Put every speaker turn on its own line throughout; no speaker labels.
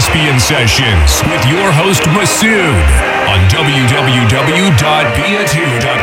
are listening to the Caspian Sessions with your host Masood on www.bia2.com.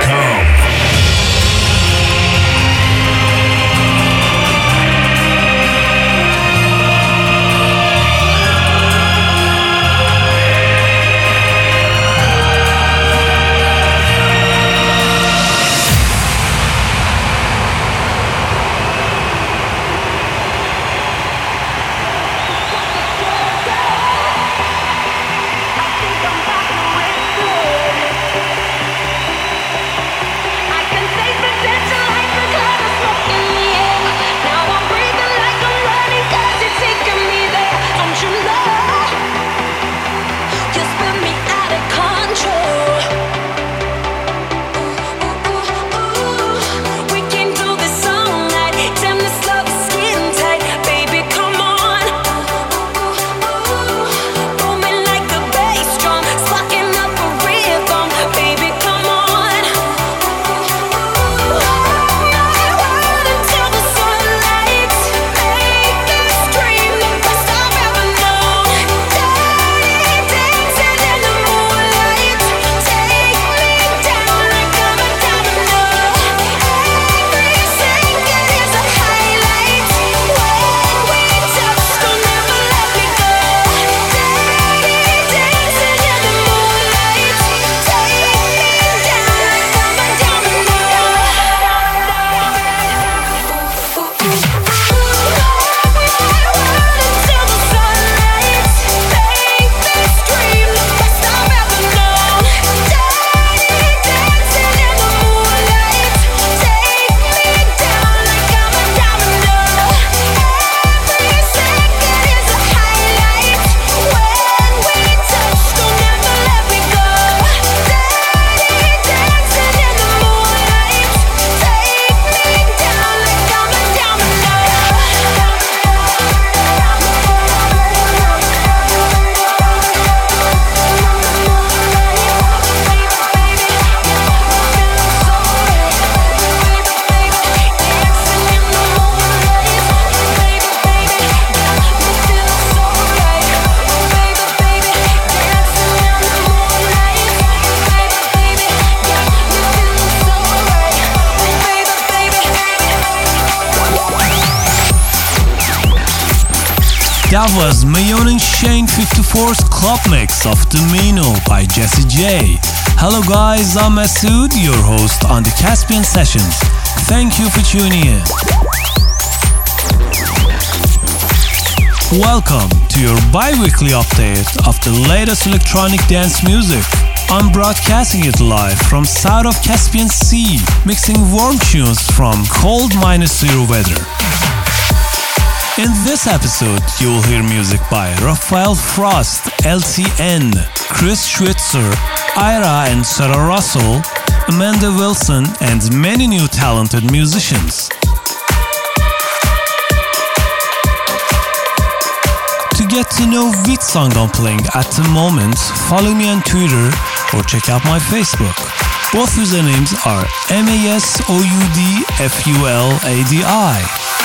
I'm Masood, your host on the Caspian Sessions. Thank you for tuning in. Welcome to your bi-weekly update of the latest electronic dance music. I'm broadcasting it live from south of Caspian Sea, mixing warm tunes from cold minus zero weather. In this episode, you will hear music by Rafael Frost, LTN, Chris Schweizer, Ira and Sarah Russell, Amanda Wilson, and many new talented musicians. To get to know which song I'm playing at the moment, follow me on Twitter or check out my Facebook. Both usernames are M-A-S-O-U-D-F-U-L-A-D-I.
when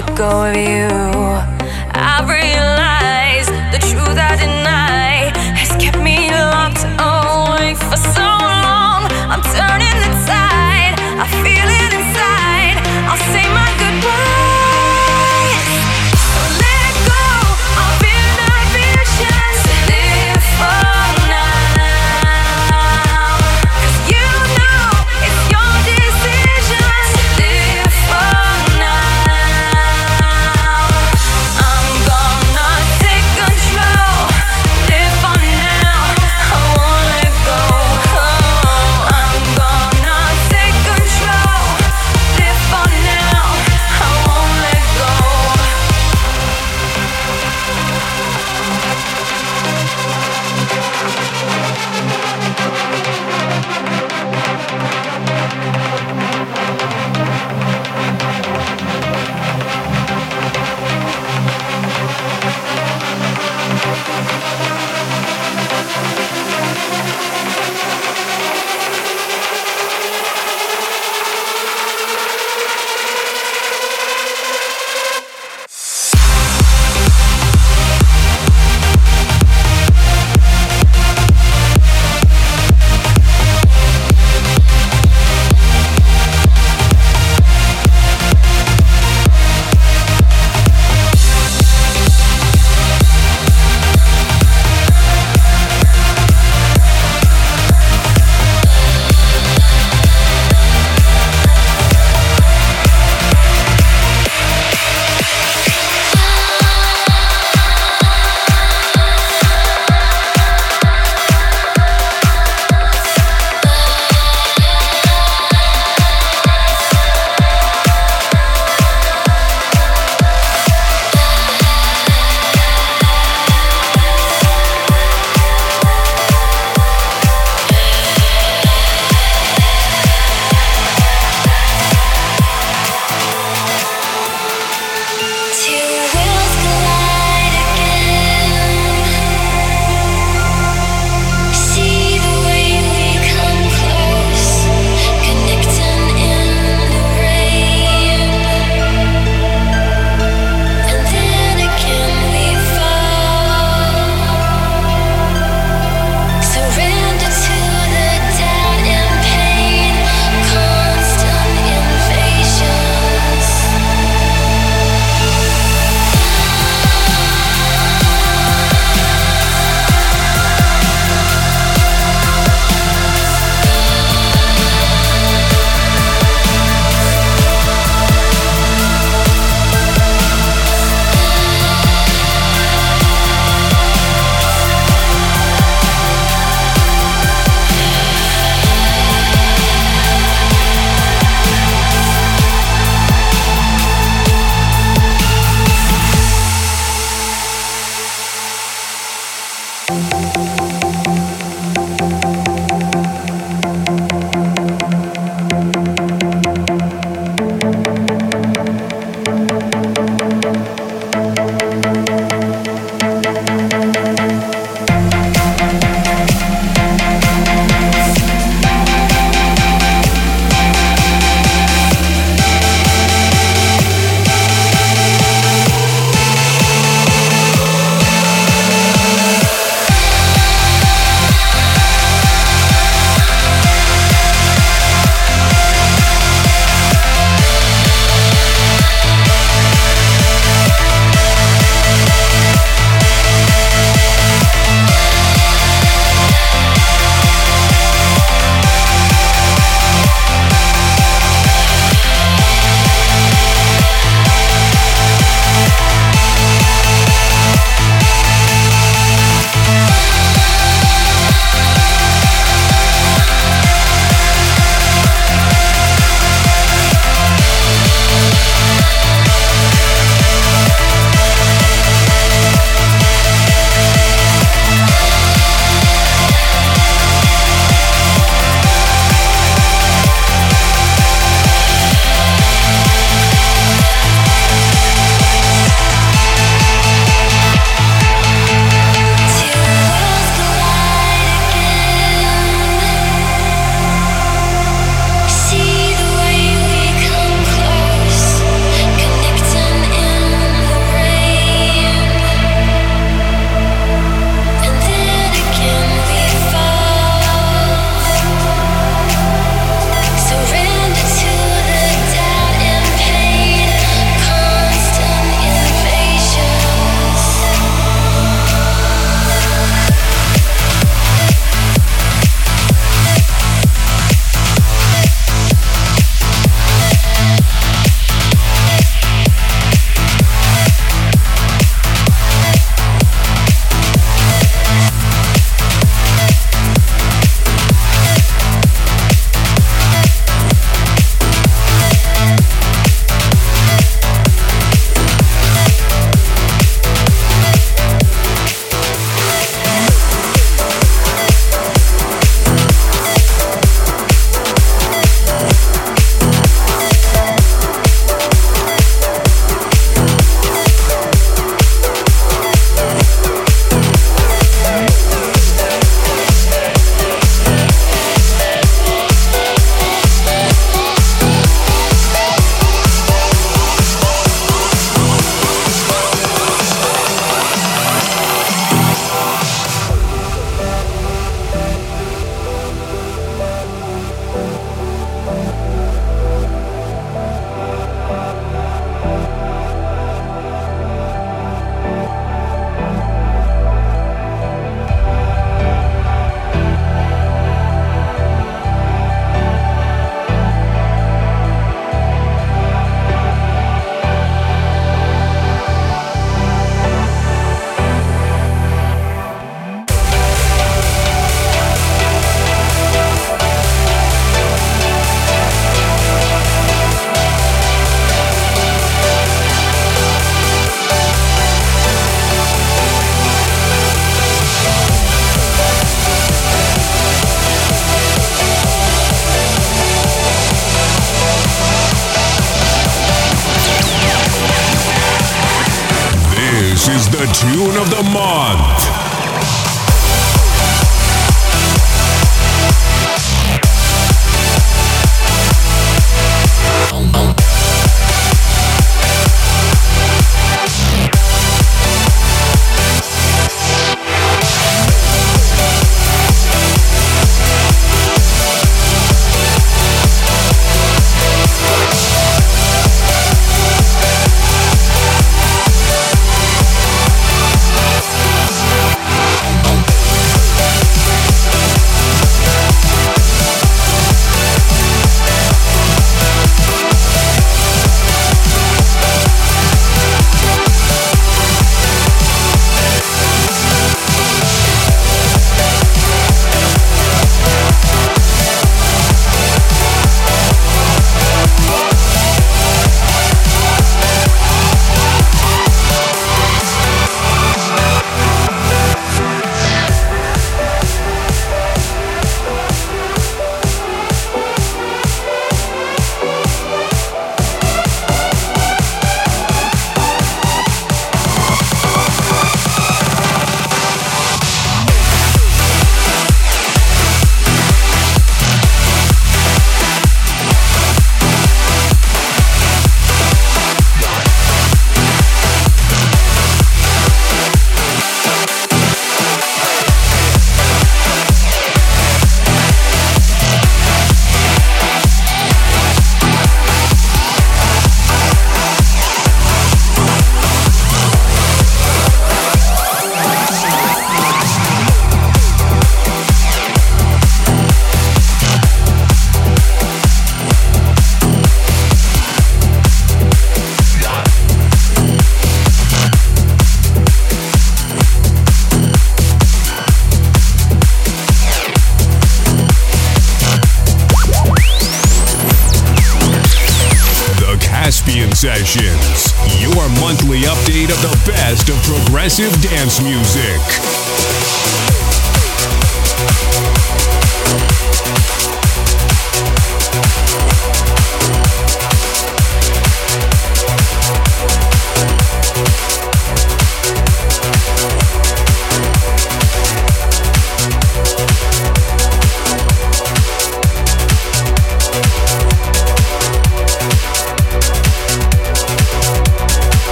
let go of you.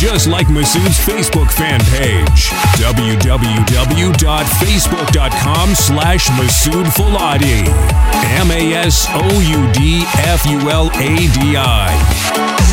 Just like Masoud's Facebook fan page, www.facebook.com slash Masoud Fuladi. M-A-S-O-U-D-F-U-L-A-D-I.